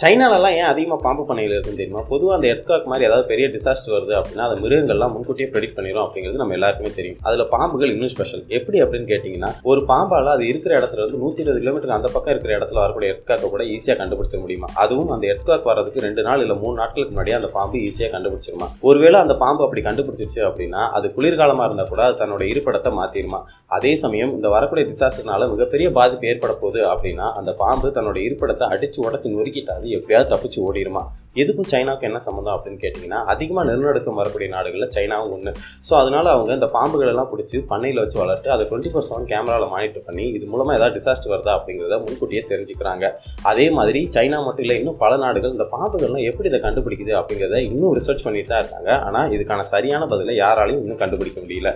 சைனாலலாம் ஏன் அதிகமாக பாம்பு பண்ணையில் இருக்குன்னு தெரியுமா? பொதுவாக அந்த எர்த்காக் மாதிரி ஏதாவது பெரிய டிசாஸ்டர் வருது அப்படின்னா அந்த மிருகங்கள்லாம் முன்கூட்டியே ப்ரெடிக்ட் பண்ணிடும் அப்படிங்கிறது நம்ம எல்லாருக்குமே தெரியும். அதில் பாம்புகள் இன்னும் ஸ்பெஷல் எப்படி அப்படின்னு கேட்டிங்கன்னா ஒரு பாம்பால் அது இருக்கிற இடத்துல வந்து நூற்றி இருபது கிலோமீட்டர் அந்த பக்கம் இருக்கிற இடத்துல வரக்கூடிய எர்த்காக்கை கூட ஈஸியாக கண்டுபிடிச்ச முடியுமா? அதுவும் அந்த எர்த்காக் வரதுக்கு ரெண்டு நாள் இல்லை மூணு நாட்களுக்கு முன்னாடியே அந்த பாம்பு ஈஸியாக கண்டுபிடிச்சிருமா? ஒருவேளை அந்த பாம்பு அப்படி கண்டுபிடிச்சிருச்சு அப்படின்னா அது குளிர்காலமாக இருந்தால் கூட அது தன்னோட இருப்பிடத்தை மாற்றிடுமா அதே சமயம் இந்த வரக்கூடிய டிசாஸ்டர்னால மிகப்பெரிய பாதிப்பு ஏற்பட போகுது அப்படின்னா அந்த பாம்பு தன்னோட இருப்பிடத்தை அடித்து உடச்சி நொறுக்கிட்டாது. எப்படியாவது தப்பிச்சு ஓடிடுமா எதுக்கும் சைனாவுக்கு என்ன சம்மந்தம் அப்படின்னு கேட்டிங்கன்னா அதிகமாக நிலநடுக்கம் வரக்கூடிய நாடுகளில் சைனாவும் ஒன்று ஸோ அதனால் அவங்க இந்த பாம்புகளெல்லாம் பிடிச்சி பண்ணையில் வச்சு வளர்த்து அதை டுவெண்ட்டி ஃபோர் செவன் கேமராவில் மானிட்டர் பண்ணி இது மூலமாக ஏதாவது டிசாஸ்டர் வருதா அப்படிங்கிறத முன்கூட்டியே தெரிஞ்சுக்கிறாங்க. அதே மாதிரி சைனா மட்டும் இல்லை இன்னும் பல நாடுகள் இந்த பாம்புகள்லாம் எப்படி இதை கண்டுபிடிக்குது அப்படிங்கிறத இன்னும் ரிசர்ச் பண்ணிட்டு தான் இருக்காங்க. ஆனால் இதுக்கான சரியான பதிலை யாராலையும் இன்னும் கண்டுபிடிக்க முடியல.